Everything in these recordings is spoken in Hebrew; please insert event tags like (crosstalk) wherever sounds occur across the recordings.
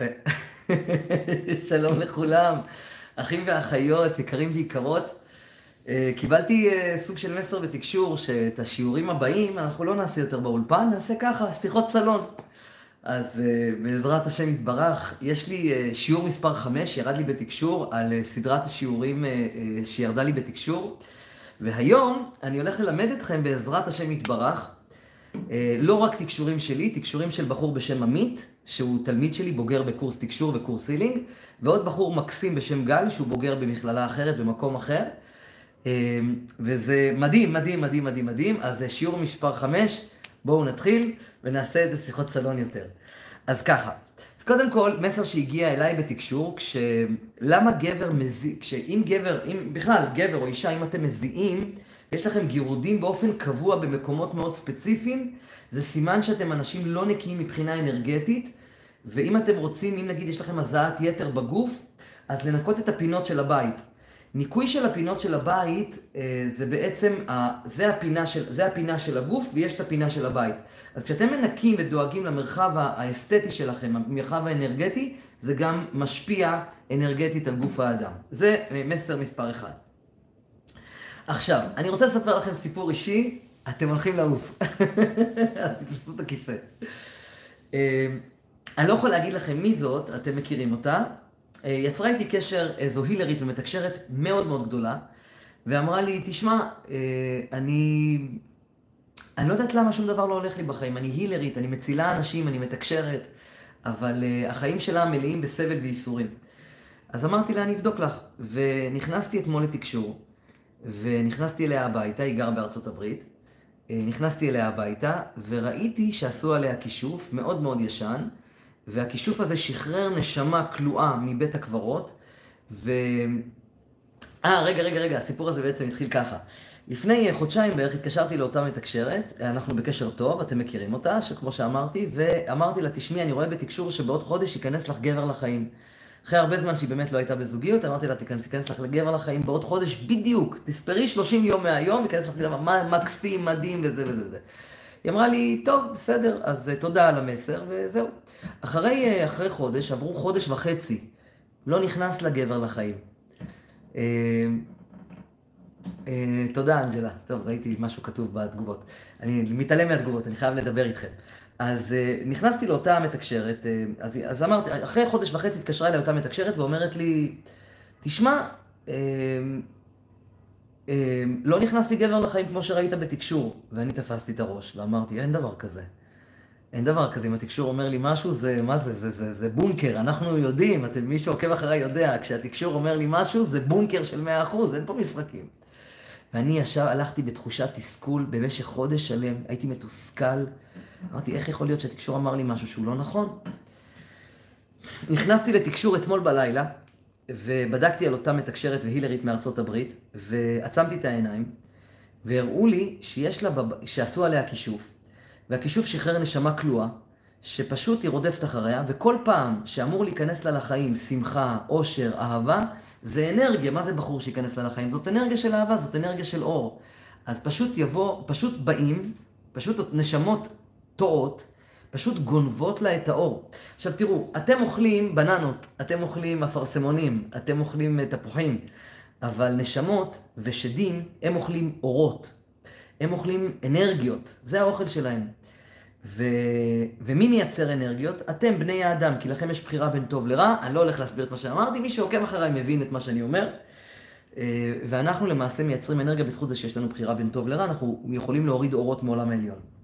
יפה. (laughs) שלום לכולם, אחים ואחיות, יקרים ויקרות. אה, קיבלתי אה, סוג של מסר ותקשור שאת השיעורים הבאים אנחנו לא נעשה יותר באולפן, נעשה ככה, שיחות סלון. אז אה, בעזרת השם יתברך, יש לי שיעור מספר 5, ירד לי בתקשור, על סדרת השיעורים שירדה לי בתקשור. והיום אני הולך ללמד אתכם בעזרת השם יתברך לא רק תקשורים שלי, תקשורים של בחור בשם עמית, שהוא תלמיד שלי, בוגר בקורס תקשור וקורס healing, ועוד בחור מקסים בשם גל, שהוא בוגר במכללה אחרת, במקום אחר. אה, וזה מדהים, מדהים, מדהים, מדהים, מדהים. אז שיעור מספר 5, בואו נתחיל ונעשה את זה שיחות סלון יותר. אז ככה, אז קודם כל, מסר שהגיע אליי בתקשור, כשלמה גבר מזיע, כשאם גבר, אם בכלל, גבר או אישה, אם אתם מזיעים, יש לכם גירודים באופן קבוע במקומות מאוד ספציפיים, זה סימן שאתם אנשים לא נקיים מבחינה אנרגטית, ואם אתם רוצים, אם נגיד יש לכם הזעת יתר בגוף, אז לנקות את הפינות של הבית. ניקוי של הפינות של הבית, אה, זה בעצם, זה הפינה של, זה הפינה של הגוף ויש את הפינה של הבית. אז כשאתם מנקים ודואגים למרחב האסתטי שלכם, המרחב האנרגטי, זה גם משפיע אנרגטית על גוף האדם. זה מסר מספר אחד. עכשיו, אני רוצה לספר לכם סיפור אישי, אתם הולכים לעוף. (laughs) אז תתפסו את הכיסא. אמ, אני לא יכול להגיד לכם מי זאת, אתם מכירים אותה. אה, יצרה איתי קשר איזו הילרית ומתקשרת מאוד מאוד גדולה, ואמרה לי, תשמע, אה, אני... אני לא יודעת למה שום דבר לא הולך לי בחיים. אני הילרית, אני מצילה אנשים, אני מתקשרת, אבל החיים שלה מלאים בסבל וייסורים. אז אמרתי לה, אני אבדוק לך. ונכנסתי אתמול לתקשור, ונכנסתי אליה הביתה, היא גרה בארצות הברית. אה, נכנסתי אליה הביתה, וראיתי שעשו עליה כישוף מאוד מאוד ישן, והכישוף הזה שחרר נשמה כלואה מבית הקברות, ו... אה, רגע, רגע, רגע, הסיפור הזה בעצם התחיל ככה. לפני חודשיים בערך התקשרתי לאותה מתקשרת, אנחנו בקשר טוב, אתם מכירים אותה, שכמו שאמרתי, ואמרתי לה, תשמעי, אני רואה בתקשור שבעוד חודש ייכנס לך גבר לחיים. אחרי הרבה זמן שהיא באמת לא הייתה בזוגיות, אמרתי לה, תיכנס, תיכנס לך לגבר לחיים בעוד חודש בדיוק, תספרי 30 יום מהיום, תיכנס לך לגבר, מקסים, מדהים וזה וזה וזה. היא אמרה לי, טוב, בסדר, אז uh, תודה על המסר, וזהו. אחרי, uh, אחרי חודש, עברו חודש וחצי, לא נכנס לגבר לחיים. Uh, uh, תודה, אנג'לה. טוב, ראיתי משהו כתוב בתגובות. אני מתעלם מהתגובות, אני חייב לדבר איתכם. אז uh, נכנסתי לאותה מתקשרת, uh, אז, אז אמרתי, אחרי חודש וחצי התקשרה אליי אותה מתקשרת ואומרת לי, תשמע, uh, uh, לא נכנס לי גבר לחיים כמו שראית בתקשור. ואני תפסתי את הראש ואמרתי, אין דבר כזה. אין דבר כזה, אם התקשור אומר לי משהו, זה, מה זה, זה, זה, זה בונקר, אנחנו יודעים, אתם, מי שעוקב אחריי יודע, כשהתקשור אומר לי משהו, זה בונקר של 100%, אין פה משחקים. ואני ישר הלכתי בתחושת תסכול במשך חודש שלם, הייתי מתוסכל. אמרתי, איך יכול להיות שהתקשור אמר לי משהו שהוא לא נכון? נכנסתי לתקשור אתמול בלילה, ובדקתי על אותה מתקשרת והילרית מארצות הברית, ועצמתי את העיניים, והראו לי שיש לה, בב... שעשו עליה כישוף, והכישוף שחרר נשמה כלואה, שפשוט היא רודפת אחריה, וכל פעם שאמור להיכנס לה לחיים שמחה, אושר, אהבה, זה אנרגיה. מה זה בחור שייכנס לה לחיים? זאת אנרגיה של אהבה, זאת אנרגיה של אור. אז פשוט יבוא, פשוט באים, פשוט נשמות טועות, פשוט גונבות לה את האור. עכשיו תראו, אתם אוכלים בננות, אתם אוכלים אפרסמונים, אתם אוכלים תפוחים, אבל נשמות ושדים, הם אוכלים אורות. הם אוכלים אנרגיות, זה האוכל שלהם. ו... ומי מייצר אנרגיות? אתם, בני האדם, כי לכם יש בחירה בין טוב לרע. אני לא הולך להסביר את מה שאמרתי, מי שעוקב אחריי מבין את מה שאני אומר. אה, ואנחנו למעשה מייצרים אנרגיה בזכות זה שיש לנו בחירה בין טוב לרע, אנחנו יכולים להוריד אורות מעולם העליון.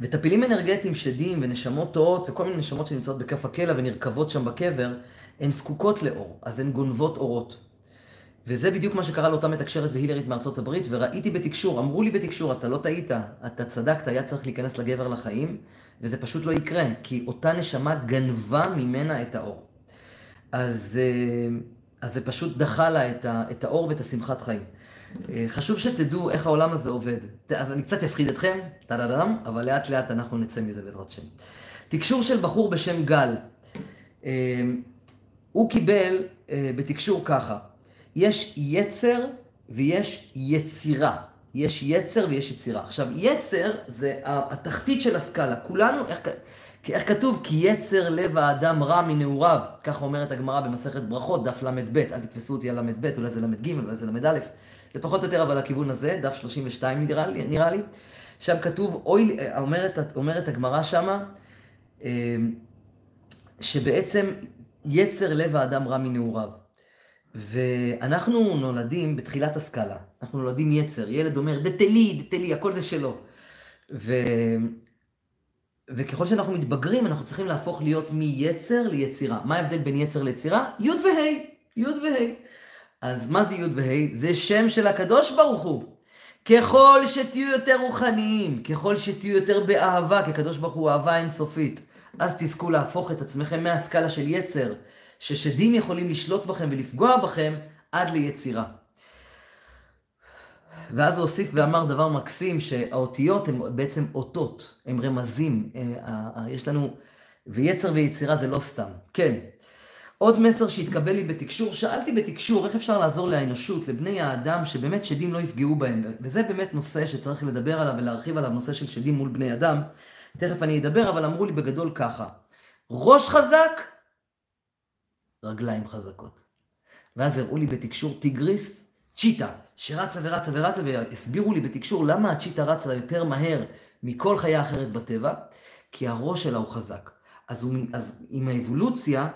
וטפילים אנרגטיים, שדים ונשמות טועות וכל מיני נשמות שנמצאות בכף הקלע ונרקבות שם בקבר, הן זקוקות לאור, אז הן גונבות אורות. וזה בדיוק מה שקרה לאותה מתקשרת והילרית מארצות הברית, וראיתי בתקשור, אמרו לי בתקשור, אתה לא טעית, אתה צדקת, היה צריך להיכנס לגבר לחיים, וזה פשוט לא יקרה, כי אותה נשמה גנבה ממנה את האור. אז, אה, אז זה פשוט דחה לה את, ה, את האור ואת השמחת חיים. אה, חשוב שתדעו איך העולם הזה עובד. אז אני קצת אפחיד אתכם, טה-דה-דם, אבל לאט לאט אנחנו נצא מזה בעזרת השם. תקשור של בחור בשם גל. אה, הוא קיבל בתקשור ככה, יש יצר ויש יצירה. יש יצר ויש יצירה. עכשיו, יצר זה התחתית של הסקאלה. כולנו, איך, איך כתוב? כי יצר לב האדם רע מנעוריו. ככה אומרת הגמרא במסכת ברכות, דף ל"ב. אל תתפסו אותי על ל"ב, אולי זה ל"ג, אולי זה ל"א. זה פחות או יותר אבל הכיוון הזה, דף 32 נראה לי. נראה לי. שם כתוב, אוי, אומרת, אומרת הגמרא שמה, אמ, שבעצם יצר לב האדם רע מנעוריו. ואנחנו נולדים בתחילת הסקאלה, אנחנו נולדים יצר, ילד אומר דתלי, דתלי, הכל זה שלו. ו... וככל שאנחנו מתבגרים, אנחנו צריכים להפוך להיות מיצר ליצירה. מה ההבדל בין יצר ליצירה? י' וה', י' וה'. אז מה זה י' וה'? זה שם של הקדוש ברוך הוא. ככל שתהיו יותר רוחניים, ככל שתהיו יותר באהבה, כי הקדוש ברוך הוא אהבה אינסופית, אז תזכו להפוך את עצמכם מהסקאלה של יצר, ששדים יכולים לשלוט בכם ולפגוע בכם, עד ליצירה. ואז הוא הוסיף ואמר דבר מקסים, שהאותיות הן בעצם אותות, הן רמזים. אה, יש לנו, ויצר ויצירה זה לא סתם. כן. עוד מסר שהתקבל לי בתקשור, שאלתי בתקשור, איך אפשר לעזור לאנושות, לבני האדם, שבאמת שדים לא יפגעו בהם. וזה באמת נושא שצריך לדבר עליו ולהרחיב עליו, נושא של שדים מול בני אדם. תכף אני אדבר, אבל אמרו לי בגדול ככה, ראש חזק, רגליים חזקות. ואז הראו לי בתקשור טיגריס, צ'יטה, שרצה ורצה ורצה, והסבירו לי בתקשור למה הצ'יטה רצה יותר מהר מכל חיה אחרת בטבע, כי הראש שלה הוא חזק. אז, הוא, אז עם האבולוציה,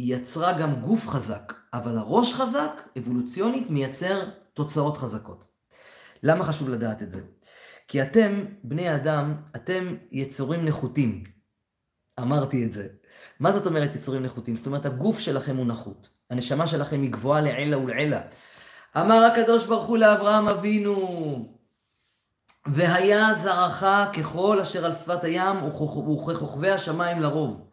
היא יצרה גם גוף חזק, אבל הראש חזק, אבולוציונית, מייצר תוצאות חזקות. למה חשוב לדעת את זה? כי אתם, בני אדם, אתם יצורים נחותים. אמרתי את זה. מה זאת אומרת יצורים נחותים? זאת אומרת, הגוף שלכם הוא נחות. הנשמה שלכם היא גבוהה לעילא ולעילא. אמר הקדוש ברוך הוא לאברהם אבינו, והיה זרעך ככל אשר על שפת הים וככוכבי השמיים לרוב.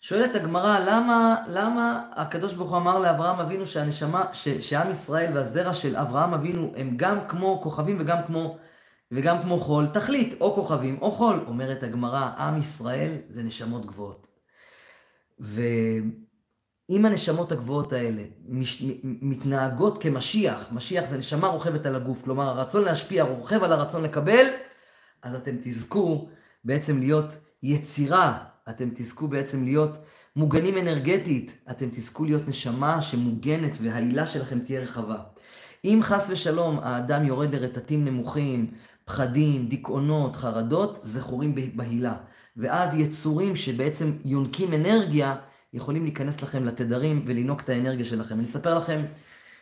שואלת הגמרא, למה, למה הקדוש ברוך הוא אמר לאברהם אבינו שהנשמה, ש, שעם ישראל והזרע של אברהם אבינו הם גם כמו כוכבים וגם כמו, וגם כמו חול? תחליט, או כוכבים או חול. אומרת הגמרא, עם ישראל זה נשמות גבוהות. ואם הנשמות הגבוהות האלה מש, מתנהגות כמשיח, משיח זה נשמה רוכבת על הגוף, כלומר הרצון להשפיע רוכב על הרצון לקבל, אז אתם תזכו בעצם להיות יצירה אתם תזכו בעצם להיות מוגנים אנרגטית, אתם תזכו להיות נשמה שמוגנת והעילה שלכם תהיה רחבה. אם חס ושלום האדם יורד לרטטים נמוכים, פחדים, דיכאונות, חרדות, זכורים בהילה. ואז יצורים שבעצם יונקים אנרגיה, יכולים להיכנס לכם לתדרים ולינוק את האנרגיה שלכם. אני אספר לכם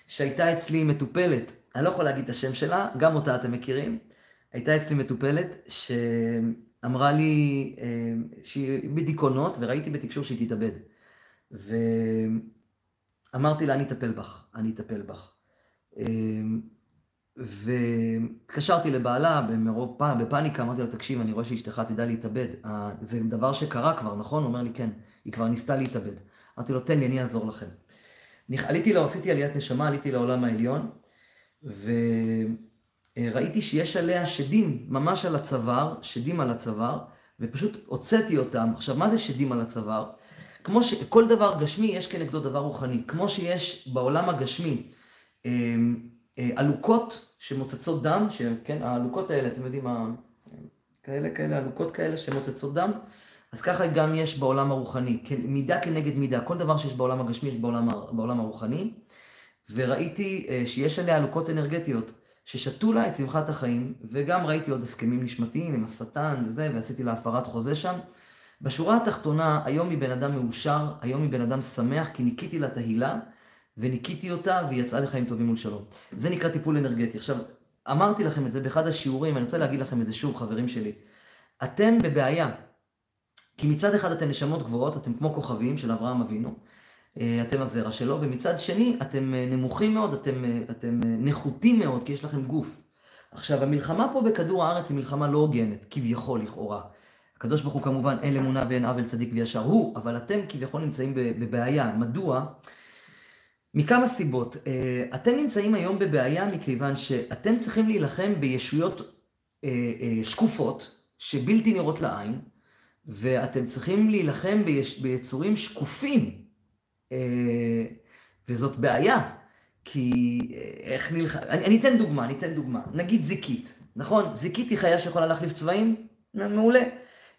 שהייתה אצלי מטופלת, אני לא יכול להגיד את השם שלה, גם אותה אתם מכירים. הייתה אצלי מטופלת ש... אמרה לי אה, שהיא בדיכאונות, וראיתי בתקשור שהיא תתאבד. ואמרתי לה, אני אטפל בך, אני אטפל בך. אה, והתקשרתי לבעלה מרוב פעם, בפאניקה, אמרתי לו, תקשיב, אני רואה שאשתך תדע להתאבד. זה דבר שקרה כבר, נכון? הוא אומר לי, כן, היא כבר ניסתה להתאבד. אמרתי לו, תן לי, אני אעזור לכם. עליתי לו, עשיתי עליית נשמה, עליתי לעולם העליון, ו... אה, ראיתי שיש עליה שדים, ממש על הצוואר, שדים על הצוואר, ופשוט הוצאתי אותם. עכשיו, מה זה שדים על הצוואר? כמו שכל דבר גשמי יש כנגדו דבר רוחני. כמו שיש בעולם הגשמי אה, אה, עלוקות שמוצצות דם, כן, העלוקות האלה, אתם יודעים, כאלה, כאלה, עלוקות כאלה שמוצצות דם, אז ככה גם יש בעולם הרוחני, מידה כנגד מידה. כל דבר שיש בעולם הגשמי יש בעולם, בעולם הרוחני, וראיתי שיש עליה עלוקות אנרגטיות. ששתו לה את שמחת החיים, וגם ראיתי עוד הסכמים נשמתיים עם השטן וזה, ועשיתי לה הפרת חוזה שם. בשורה התחתונה, היום היא בן אדם מאושר, היום היא בן אדם שמח, כי ניקיתי לה את ההילה, וניקיתי אותה, והיא יצאה לחיים טובים ולשלום. זה נקרא טיפול אנרגטי. עכשיו, אמרתי לכם את זה באחד השיעורים, אני רוצה להגיד לכם את זה שוב, חברים שלי. אתם בבעיה. כי מצד אחד אתם נשמות גבוהות, אתם כמו כוכבים של אברהם אבינו, אתם הזרע שלו, ומצד שני, אתם אה, נמוכים מאוד, אתם, אה, אתם נחותים מאוד, כי יש לכם גוף. עכשיו, המלחמה פה בכדור הארץ היא מלחמה לא הוגנת, כביכול, לכאורה. הקדוש ברוך הוא כמובן אין אמונה ואין עוול צדיק וישר הוא, אבל אתם כביכול נמצאים בבעיה. מדוע? מכמה סיבות. אתם נמצאים היום בבעיה מכיוון שאתם צריכים להילחם בישויות שקופות, שבלתי נראות לעין, ואתם צריכים להילחם ביצורים שקופים, אה, וזאת בעיה, כי אה, איך נלחם... אני, אני אתן דוגמה, אני אתן דוגמה. נגיד זיקית, נכון? זיקית היא חיה שיכולה להחליף צבעים? מעולה.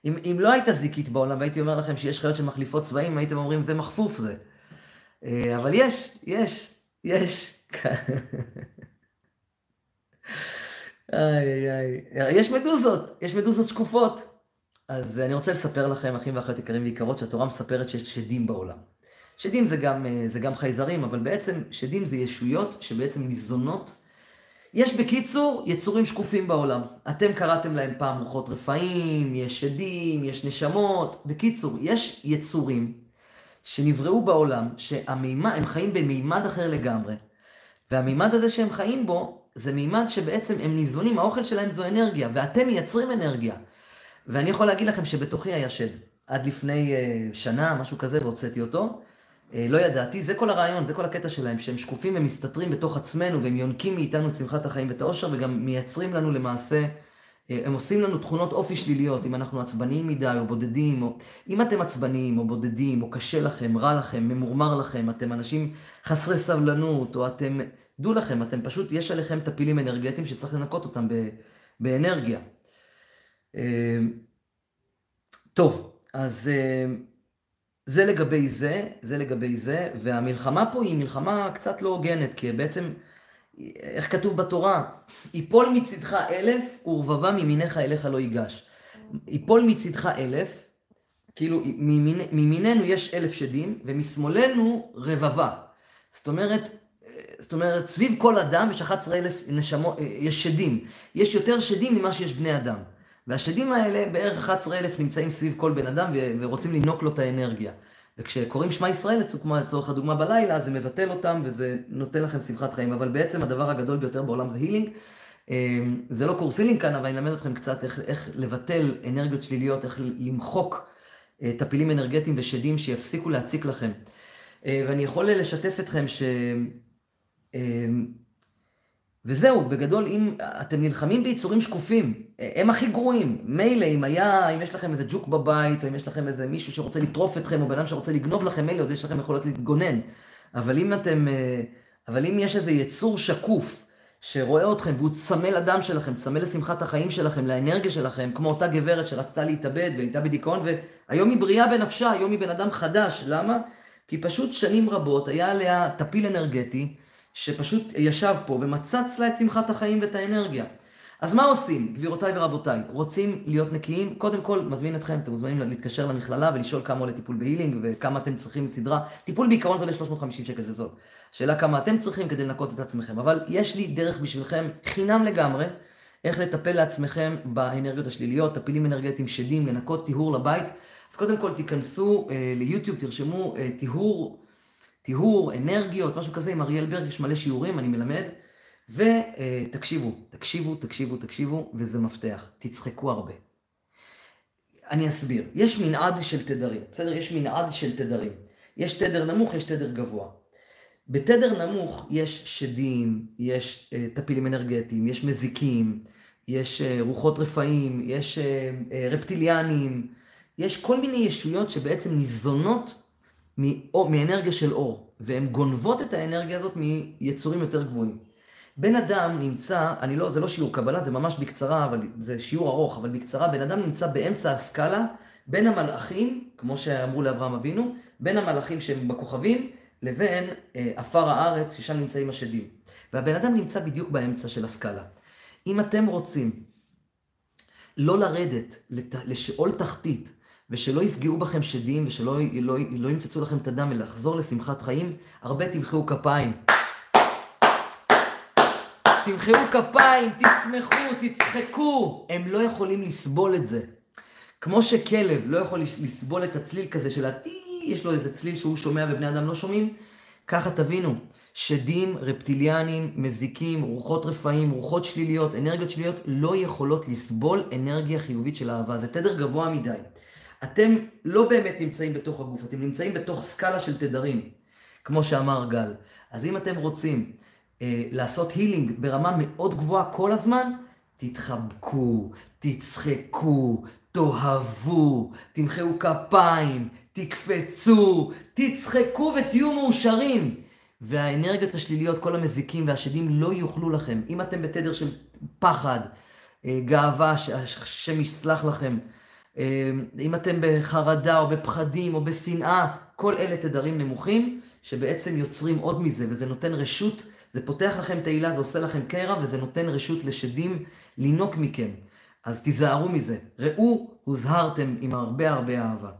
אם, אם לא הייתה זיקית בעולם והייתי אומר לכם שיש חיות שמחליפות צבעים, הייתם אומרים זה מחפוף זה. אה, אבל יש, יש, יש. (laughs) איי, איי, איי. יש מדוזות, יש מדוזות שקופות. אז אני רוצה לספר לכם, אחים ואחיות יקרים ויקרות, שהתורה מספרת שיש שדים בעולם. שדים זה גם, אה, זה גם חייזרים, אבל בעצם שדים זה ישויות שבעצם ניזונות. יש בקיצור יצורים שקופים בעולם. אתם קראתם להם פעם רוחות רפאים, יש שדים, יש נשמות. בקיצור, יש יצורים שנבראו בעולם, שהם חיים במימד אחר לגמרי. והמימד הזה שהם חיים בו, זה מימד שבעצם הם ניזונים, האוכל שלהם זו אנרגיה, ואתם מייצרים אנרגיה. ואני יכול להגיד לכם שבתוכי היה שד. עד לפני uh, שנה, משהו כזה, והוצאתי אותו. Uh, לא ידעתי, זה כל הרעיון, זה כל הקטע שלהם, שהם שקופים ומסתתרים בתוך עצמנו, והם יונקים מאיתנו את שמחת החיים ואת האושר, וגם מייצרים לנו למעשה, uh, הם עושים לנו תכונות אופי שליליות, אם אנחנו עצבניים מדי, או בודדים, או... אם אתם עצבניים, או בודדים, או קשה לכם, רע לכם, ממורמר לכם, אתם אנשים חסרי סבלנות, או אתם... דעו לכם, אתם פשוט, יש עליכם טפילים אנרגטיים שצריך לנקות אותם ב... באנרגיה. אמ, טוב, אז זה לגבי זה, זה לגבי זה, והמלחמה פה היא מלחמה קצת לא הוגנת, כי בעצם, איך כתוב בתורה? יפול מצדך אלף ורבבה מימיניך אליך לא ייגש. יפול מצדך אלף, כאילו מימיננו יש אלף שדים, ומשמאלנו רבבה. זאת אומרת, זאת אומרת, סביב כל אדם יש 11 אלף נשמות, יש שדים. יש יותר שדים ממה שיש בני אדם. והשדים האלה, בערך 11 אלף נמצאים סביב כל בן אדם ורוצים לנוק לו את האנרגיה. וכשקוראים שמע ישראל, לצורך הדוגמה בלילה, זה מבטל אותם וזה נותן לכם שמחת חיים. אבל בעצם הדבר הגדול ביותר בעולם זה הילינג. אמ, זה לא קורס הילינג כאן, אבל אני אלמד אתכם קצת איך, איך לבטל אנרגיות שליליות, איך למחוק אה, טפילים אנרגטיים ושדים שיפסיקו להציק לכם. אה, ואני יכול לשתף אתכם ש... וזהו, בגדול, אם אתם נלחמים ביצורים שקופים, הם הכי גרועים. מילא, אם היה, אם יש לכם איזה ג'וק בבית, או אם יש לכם איזה מישהו שרוצה לטרוף אתכם, או בן אדם שרוצה לגנוב לכם, מילא, עוד יש לכם יכולות להתגונן. אבל אם אתם, אה, אבל אם יש איזה יצור שקוף, שרואה אתכם, והוא צמא לדם שלכם, צמא לשמחת החיים שלכם, לאנרגיה שלכם, כמו אותה גברת שרצתה להתאבד והייתה בדיכאון, והיום היא בריאה בנפשה, היום היא בן אדם חדש. למה? כי פשוט שנים רבות היה עליה טפיל אנרגטי, שפשוט ישב פה ומצץ לה את שמחת החיים ואת האנרגיה. אז מה עושים, גבירותיי ורבותיי? רוצים להיות נקיים? קודם כל, מזמין אתכם, אתם מוזמנים להתקשר למכללה ולשאול כמה עולה טיפול בהילינג וכמה אתם צריכים סדרה. טיפול בעיקרון זה עולה 350 שקל, זה זול. שאלה כמה אתם צריכים כדי לנקות את עצמכם. אבל יש לי דרך בשבילכם, חינם לגמרי, איך לטפל לעצמכם באנרגיות השליליות, טפילים אנרגטיים, שדים, לנקות טיהור לבית. אז קודם כל תיכנסו אה, ליוטיוב, תרשמו אה, טיהור טיהור, אנרגיות, משהו כזה, עם אריאל ברג יש מלא שיעורים, אני מלמד. ותקשיבו, תקשיבו, תקשיבו, תקשיבו, וזה מפתח. תצחקו הרבה. אני אסביר. יש מנעד של תדרים, בסדר? יש מנעד של תדרים. יש תדר נמוך, יש תדר גבוה. בתדר נמוך יש שדים, יש uh, טפילים אנרגטיים, יש מזיקים, יש uh, רוחות רפאים, יש uh, uh, רפטיליאנים, יש כל מיני ישויות שבעצם ניזונות מאנרגיה של אור, והן גונבות את האנרגיה הזאת מיצורים יותר גבוהים. בן אדם נמצא, אני לא, זה לא שיעור קבלה, זה ממש בקצרה, אבל זה שיעור ארוך, אבל בקצרה, בן אדם נמצא באמצע הסקאלה בין המלאכים, כמו שאמרו לאברהם אבינו, בין המלאכים שהם בכוכבים, לבין אה, עפר הארץ, ששם נמצאים השדים. והבן אדם נמצא בדיוק באמצע של הסקאלה. אם אתם רוצים לא לרדת. לשאול תחתית ושלא יפגעו בכם שדים, ושלא לא, לא ימצצו לכם את הדם, אלא לחזור לשמחת חיים, הרבה תמחאו כפיים. תמחאו כפיים, תצמחו, תצחקו. הם לא יכולים לסבול את זה. כמו שכלב לא יכול לסבול את הצליל כזה של הטי, יש לו איזה צליל שהוא שומע ובני אדם לא שומעים, ככה תבינו. שדים, רפטיליאנים, מזיקים, רוחות רפאים, רוחות שליליות, אנרגיות שליליות, לא יכולות לסבול אנרגיה חיובית של אהבה. זה תדר גבוה מדי. אתם לא באמת נמצאים בתוך הגוף, אתם נמצאים בתוך סקאלה של תדרים, כמו שאמר גל. אז אם אתם רוצים אה, לעשות הילינג ברמה מאוד גבוהה כל הזמן, תתחבקו, תצחקו, תאהבו, תמחאו כפיים, תקפצו, תצחקו ותהיו מאושרים. והאנרגיות השליליות, כל המזיקים והשדים לא יוכלו לכם. אם אתם בתדר של פחד, אה, גאווה, שהשם יסלח לכם, אם אתם בחרדה או בפחדים או בשנאה, כל אלה תדרים נמוכים שבעצם יוצרים עוד מזה, וזה נותן רשות, זה פותח לכם תהילה, זה עושה לכם קרע, וזה נותן רשות לשדים לינוק מכם. אז תיזהרו מזה. ראו, הוזהרתם עם הרבה הרבה אהבה.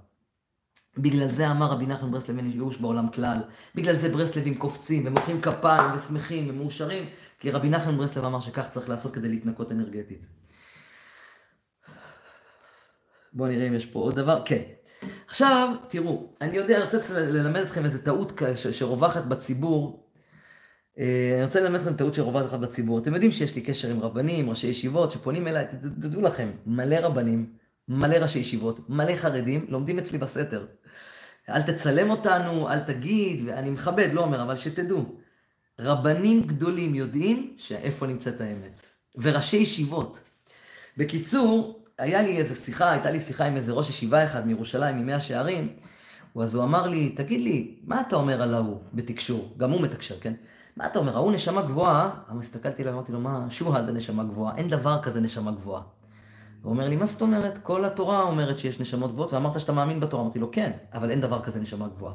בגלל זה אמר רבי נחמן ברסלב אין ייאוש בעולם כלל. בגלל זה ברסלבים קופצים ומוחאים כפיים ושמחים ומאושרים, כי רבי נחמן ברסלב אמר שכך צריך לעשות כדי להתנקות אנרגטית. בואו נראה אם יש פה עוד דבר. כן. עכשיו, תראו, אני יודע, אני רוצה ללמד אתכם איזה טעות שרווחת בציבור. אה, אני רוצה ללמד אתכם טעות שרווחת בציבור. אתם יודעים שיש לי קשר עם רבנים, ראשי ישיבות, שפונים אליי, תדעו לכם, מלא רבנים, מלא ראשי ישיבות, מלא חרדים, לומדים אצלי בסתר. אל תצלם אותנו, אל תגיד, ואני מכבד, לא אומר, אבל שתדעו. רבנים גדולים יודעים שאיפה נמצאת האמת. וראשי ישיבות. בקיצור, היה לי איזו שיחה, הייתה לי שיחה עם איזה ראש ישיבה אחד מירושלים, ממאה שערים, אז הוא אמר לי, תגיד לי, מה אתה אומר על ההוא בתקשור? גם הוא מתקשר, כן? מה אתה אומר, ההוא נשמה גבוהה? אבל הסתכלתי עליו, אמרתי לו, מה, שוהד הנשמה גבוהה, אין דבר כזה נשמה גבוהה. הוא אומר לי, מה זאת אומרת? כל התורה אומרת שיש נשמות גבוהות, ואמרת שאתה מאמין בתורה. אמרתי לו, כן, אבל אין דבר כזה נשמה גבוהה.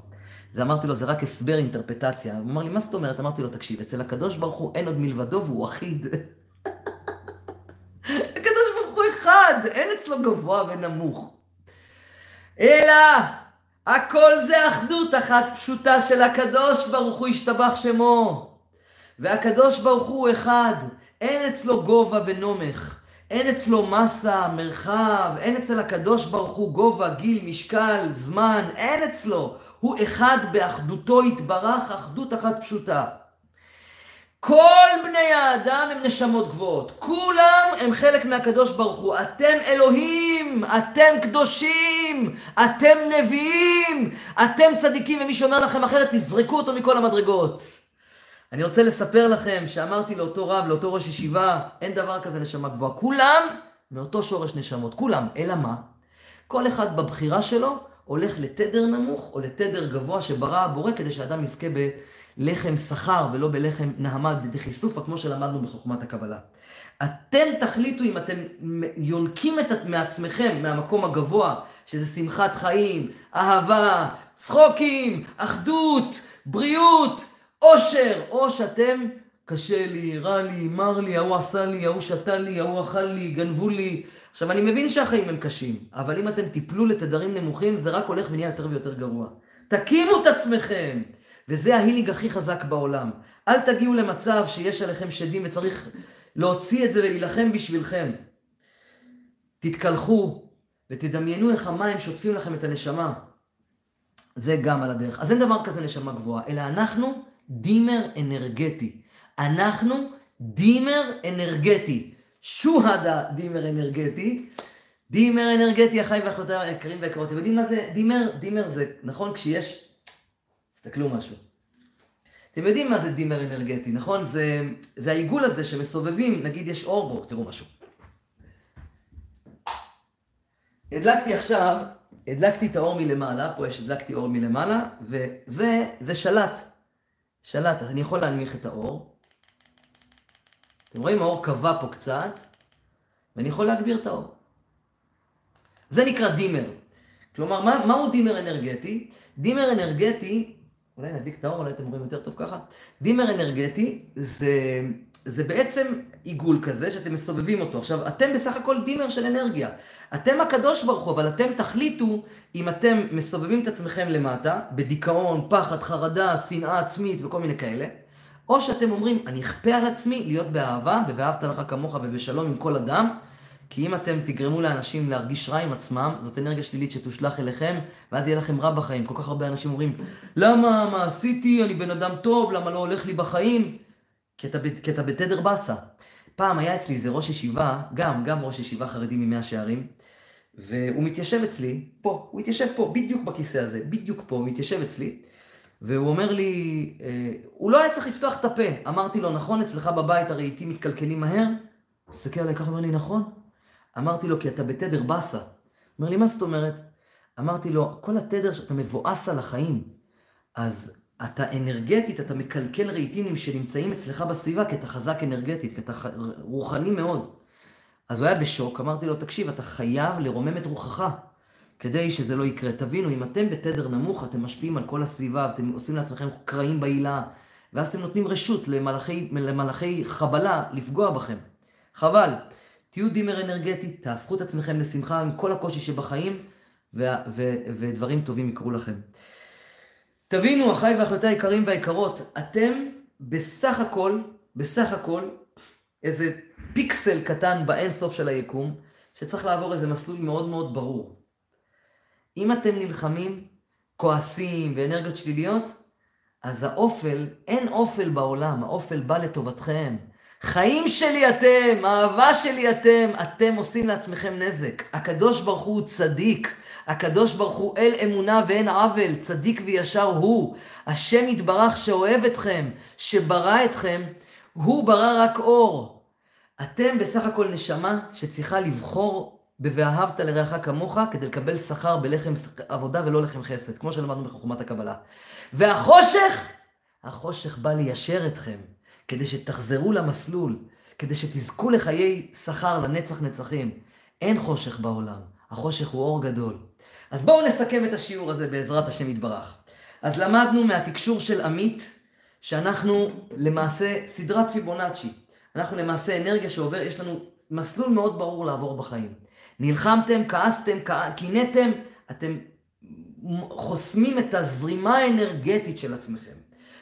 אז אמרתי לו, זה רק הסבר, אינטרפטציה. הוא אמר לי, מה זאת אומרת? אמרתי לו, תקשיב, אצל הקדוש ברוך הוא אין עוד מלבדו והוא אחיד. הקדוש ברוך הוא אצלו גבוה ונמוך. אלא, הכל זה אחדות אחת פשוטה של הקדוש ברוך הוא ישתבח שמו. והקדוש ברוך הוא אחד, אין אצלו גובה ונומך. אין אצלו מסה, מרחב, אין אצל הקדוש ברוך הוא גובה, גיל, משקל, זמן, אין אצלו. הוא אחד באחדותו יתברך, אחדות אחת פשוטה. כל בני האדם הם נשמות גבוהות. כולם הם חלק מהקדוש ברוך הוא. אתם אלוהים, אתם קדושים, אתם נביאים, אתם צדיקים, ומי שאומר לכם אחרת, תזרקו אותו מכל המדרגות. אני רוצה לספר לכם שאמרתי לאותו רב, לאותו ראש ישיבה, אין דבר כזה נשמה גבוהה. כולם מאותו שורש נשמות, כולם. אלא מה? כל אחד בבחירה שלו הולך לתדר נמוך או לתדר גבוה שברא הבורא כדי שאדם יזכה בלחם שכר ולא בלחם נהמד דחיסופה כמו שלמדנו בחוכמת הקבלה. אתם תחליטו אם אתם יונקים את מעצמכם מהמקום הגבוה, שזה שמחת חיים, אהבה, צחוקים, אחדות, בריאות, אושר, או שאתם, קשה לי, רע לי, מר לי, ההוא עשה לי, ההוא שתה לי, ההוא אכל לי, גנבו לי. עכשיו, אני מבין שהחיים הם קשים, אבל אם אתם תיפלו לתדרים נמוכים, זה רק הולך ונהיה יותר ויותר גרוע. תקימו את עצמכם! וזה ההילינג הכי חזק בעולם. אל תגיעו למצב שיש עליכם שדים וצריך להוציא את זה ולהילחם בשבילכם. תתקלחו ותדמיינו איך המים שוטפים לכם את הנשמה. זה גם על הדרך. אז אין דבר כזה נשמה גבוהה, אלא אנחנו דימר אנרגטי. אנחנו דימר אנרגטי. שוהדה דימר אנרגטי. דימר אנרגטי, אחי ואחותיי היקרים והיקרות. אתם יודעים מה זה דימר? דימר זה, נכון? כשיש... תסתכלו משהו. אתם יודעים מה זה דימר אנרגטי, נכון? זה, זה העיגול הזה שמסובבים, נגיד יש אור בו, תראו משהו. הדלקתי עכשיו, הדלקתי את האור מלמעלה, פה יש הדלקתי אור מלמעלה, וזה, זה שלט. שלט, אני יכול להנמיך את האור. אתם רואים, האור קבע פה קצת, ואני יכול להגביר את האור. זה נקרא דימר. כלומר, מה, מהו דימר אנרגטי? דימר אנרגטי, אולי נדליק את האור, אולי אתם רואים יותר טוב ככה. דימר אנרגטי זה, זה בעצם עיגול כזה שאתם מסובבים אותו. עכשיו, אתם בסך הכל דימר של אנרגיה. אתם הקדוש ברוך הוא, אבל אתם תחליטו אם אתם מסובבים את עצמכם למטה, בדיכאון, פחד, חרדה, שנאה עצמית וכל מיני כאלה, או שאתם אומרים, אני אכפה על עצמי להיות באהבה, ב"ואהבת לך כמוך" ובשלום עם כל אדם, כי אם אתם תגרמו לאנשים להרגיש רע עם עצמם, זאת אנרגיה שלילית שתושלך אליכם, ואז יהיה לכם רע בחיים. כל כך הרבה אנשים אומרים, למה, מה עשיתי, אני בן אדם טוב, למה לא הולך לי בחיים? כי אתה, כי אתה בתדר באסה. פעם היה אצלי איזה ראש ישיבה, גם, גם ראש ישיבה חרדי ממאה שערים, והוא מתיישב אצלי, פה, הוא התיישב פה, בדיוק בכיסא הזה, בדיוק פה, הוא מתיישב אצלי, והוא אומר לי, אה, הוא לא היה צריך לפתוח את הפה. אמרתי לו, נכון, אצלך בבית הרהיטים מתקלקלים מהר? הוא מסתכל עליי ככה, אומר לי, נכון. אמרתי לו, כי אתה בתדר באסה. אומר לי, מה זאת אומרת? אמרתי לו, כל התדר שאתה מבואס על החיים, אז אתה אנרגטית, אתה מקלקל רהיטים שנמצאים אצלך בסביבה, כי אתה חזק אנרגטית, כי אתה רוחני מאוד. אז הוא היה בשוק, אמרתי לו, תקשיב, אתה חייב לרומם את רוחך, כדי שזה לא יקרה. תבינו, אם אתם בתדר נמוך, אתם משפיעים על כל הסביבה, אתם עושים לעצמכם קרעים בעילה, ואז אתם נותנים רשות למלאכי, למלאכי חבלה לפגוע בכם. חבל. תהיו דימר אנרגטי, תהפכו את עצמכם לשמחה עם כל הקושי שבחיים, ו- ו- ודברים טובים יקרו לכם. תבינו, אחיי ואחיותיי היקרים והיקרות, אתם בסך הכל, בסך הכל, איזה פיקסל קטן באין סוף של היקום, שצריך לעבור איזה מסלול מאוד מאוד ברור. אם אתם נלחמים, כועסים ואנרגיות שליליות, אז האופל, אין אופל בעולם, האופל בא לטובתכם. חיים שלי אתם, אהבה שלי אתם, אתם עושים לעצמכם נזק. הקדוש ברוך הוא צדיק. הקדוש ברוך הוא אל אמונה ואין עוול, צדיק וישר הוא. השם יתברך שאוהב אתכם, שברא אתכם, הוא ברא רק אור. אתם בסך הכל נשמה שצריכה לבחור ב"ואהבת לרעך כמוך" כדי לקבל שכר בלחם עבודה ולא לחם חסד, כמו שלמדנו בחוכמת הקבלה. והחושך, החושך בא ליישר אתכם, כדי שתחזרו למסלול, כדי שתזכו לחיי שכר לנצח נצחים. אין חושך בעולם, החושך הוא אור גדול. אז בואו נסכם את השיעור הזה בעזרת השם יתברך. אז למדנו מהתקשור של עמית, שאנחנו למעשה סדרת פיבונאצ'י. אנחנו למעשה אנרגיה שעובר, יש לנו מסלול מאוד ברור לעבור בחיים. נלחמתם, כעסתם, קינאתם, אתם חוסמים את הזרימה האנרגטית של עצמכם.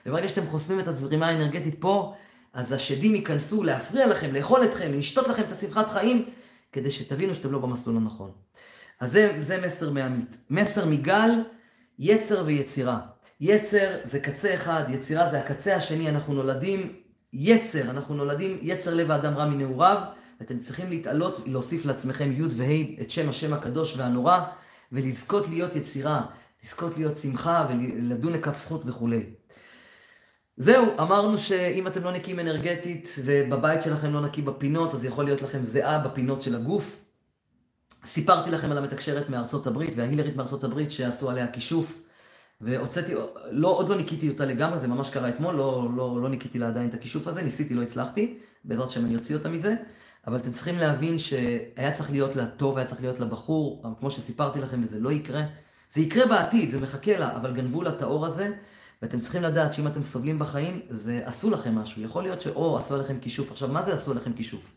וברגע שאתם חוסמים את הזרימה האנרגטית פה, אז השדים ייכנסו להפריע לכם, לאכול אתכם, לשתות לכם את השמחת חיים, כדי שתבינו שאתם לא במסלול הנכון. אז זה, זה מסר מעמית. מסר מגל, יצר ויצירה. יצר זה קצה אחד, יצירה זה הקצה השני, אנחנו נולדים יצר, אנחנו נולדים יצר לב האדם רע מנעוריו, ואתם צריכים להתעלות, להוסיף לעצמכם י' וה' את שם השם הקדוש והנורא, ולזכות להיות יצירה, לזכות להיות שמחה ולדון לכף זכות וכולי. זהו, אמרנו שאם אתם לא נקיים אנרגטית ובבית שלכם לא נקי בפינות, אז יכול להיות לכם זיעה בפינות של הגוף. סיפרתי לכם על המתקשרת מארצות הברית וההילרית מארצות הברית שעשו עליה כישוף. והוצאתי, לא, עוד לא ניקיתי אותה לגמרי, זה ממש קרה אתמול, לא, לא, לא ניקיתי לה עדיין את הכישוף הזה, ניסיתי, לא הצלחתי, בעזרת השם אני אוציא אותה מזה, אבל אתם צריכים להבין שהיה צריך להיות לה טוב, היה צריך להיות לה בחור, כמו שסיפרתי לכם, וזה לא יקרה, זה יקרה בעתיד, זה מחכה לה, אבל גנבו לה את האור הזה, ואתם צריכים לדעת שאם אתם סובלים בחיים, זה עשו לכם משהו, יכול להיות שאו עשו עליכם כישוף, עכשיו מה זה עשו עליכם כישוף?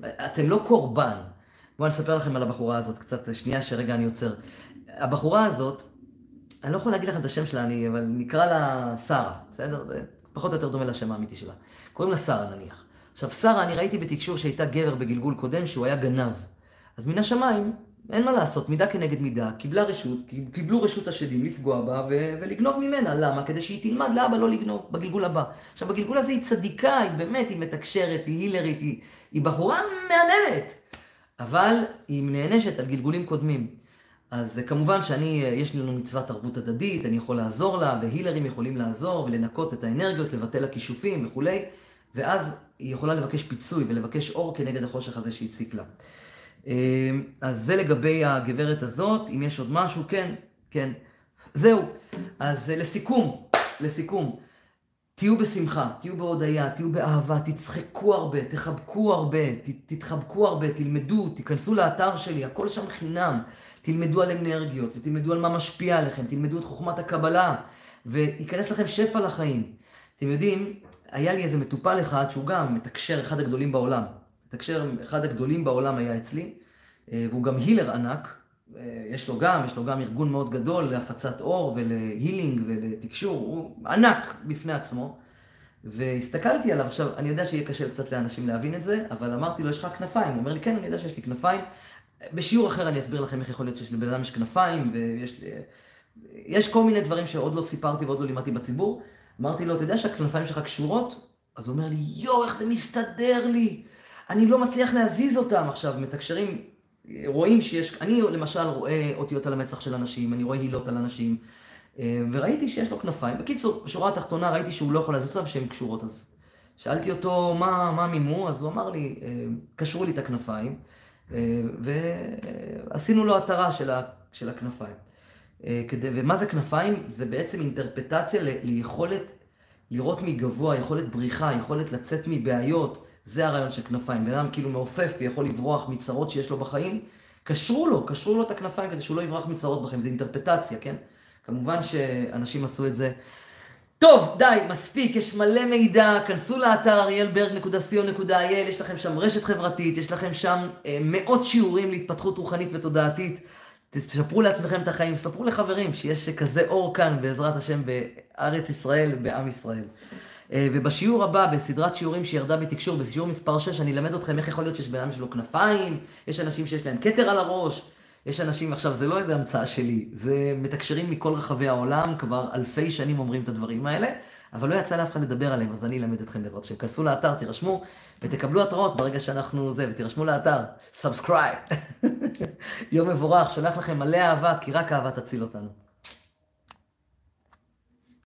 אתם לא קורבן. בואו אני אספר לכם על הבחורה הזאת קצת, שנייה שרגע אני עוצר. הבחורה הזאת, אני לא יכול להגיד לכם את השם שלה, אני, אבל נקרא לה שרה, בסדר? זה פחות או יותר דומה לשם האמיתי שלה. קוראים לה שרה נניח. עכשיו, שרה, אני ראיתי בתקשור שהייתה גבר בגלגול קודם, שהוא היה גנב. אז מן השמיים, אין מה לעשות, מידה כנגד מידה, קיבלה רשות, קיבלו רשות השדים לפגוע בה ו- ולגנוב ממנה. למה? כדי שהיא תלמד לאבא לא לגנוב בגלגול הבא. עכשיו, בגלגול הזה היא צדיקה, היא באמת, היא מתקשרת, היא הילרית, היא, היא בחורה מהנהנת. אבל היא נענשת על גלגולים קודמים. אז כמובן שאני, יש לנו מצוות ערבות הדדית, אני יכול לעזור לה, והילרים יכולים לעזור ולנקות את האנרגיות, לבטל לה כישופים וכולי, ואז היא יכולה לבקש פיצוי ולבקש אור כנגד החושך הזה שהציק לה. אז זה לגבי הגברת הזאת, אם יש עוד משהו, כן, כן. זהו. אז לסיכום, לסיכום, תהיו בשמחה, תהיו בהודיה, תהיו באהבה, תצחקו הרבה, תחבקו הרבה, תתחבקו הרבה, תלמדו, תיכנסו לאתר שלי, הכל שם חינם. תלמדו על אנרגיות, ותלמדו על מה משפיע עליכם, תלמדו את חוכמת הקבלה, וייכנס לכם שפע לחיים. אתם יודעים, היה לי איזה מטופל אחד שהוא גם מתקשר אחד הגדולים בעולם. מתקשר אחד הגדולים בעולם היה אצלי, אה, והוא גם הילר ענק. אה, יש לו גם, יש לו גם ארגון מאוד גדול להפצת אור ולהילינג ולתקשור, הוא ענק בפני עצמו. והסתכלתי עליו, עכשיו, אני יודע שיהיה קשה קצת לאנשים להבין את זה, אבל אמרתי לו, יש לך כנפיים? הוא אומר לי, כן, אני יודע שיש לי כנפיים. בשיעור אחר אני אסביר לכם איך יכול להיות שיש לבן אדם יש כנפיים, ויש לי... יש כל מיני דברים שעוד לא סיפרתי ועוד לא לימדתי בציבור. אמרתי לו, אתה יודע שהכנפיים שלך קשורות? אז הוא אומר לי, יואו, איך זה מסתדר לי? אני לא מצליח להזיז אותם עכשיו, מתקשרים, רואים שיש, אני למשל רואה אותיות על המצח של אנשים, אני רואה הילות על אנשים, אה, וראיתי שיש לו כנפיים. בקיצור, בשורה התחתונה ראיתי שהוא לא יכול להזיז אותם שהן קשורות, אז שאלתי אותו מה, מה מימו, אז הוא אמר לי, אה, קשרו לי את הכנפיים. אה, ועשינו לו התרה של, הכנפיים. כדי, ומה זה כנפיים? זה בעצם אינטרפטציה ליכולת לראות מגבוה, יכולת בריחה, יכולת לצאת מבעיות. זה הרעיון של כנפיים. בן אדם כאילו מעופף ויכול לברוח מצרות שיש לו בחיים, קשרו לו, קשרו לו את הכנפיים כדי שהוא לא יברח מצרות בחיים, זה אינטרפטציה, כן? כמובן שאנשים עשו את זה. טוב, די, מספיק, יש מלא מידע, כנסו לאתר אריאלברג.co.il, יש לכם שם רשת חברתית, יש לכם שם אה, מאות שיעורים להתפתחות רוחנית ותודעתית. תשפרו לעצמכם את החיים, ספרו לחברים שיש כזה אור כאן, בעזרת השם, בארץ ישראל, בעם ישראל. אה, ובשיעור הבא, בסדרת שיעורים שירדה בתקשור, בשיעור מספר 6, אני אלמד אתכם איך יכול להיות שיש בן אדם שלו כנפיים, יש אנשים שיש להם כתר על הראש, יש אנשים, עכשיו, זה לא איזה המצאה שלי, זה מתקשרים מכל רחבי העולם, כבר אלפי שנים אומרים את הדברים האלה, אבל לא יצא לאף אחד לדבר עליהם, אז אני אלמד אתכם בעזרת השם. כנסו לאתר, תירשמו, ותקבלו התראות ברגע שאנחנו זה, ותירשמו לאתר, subscribe. (laughs) יום מבורך, שולח לכם מלא אהבה, כי רק אהבה תציל אותנו.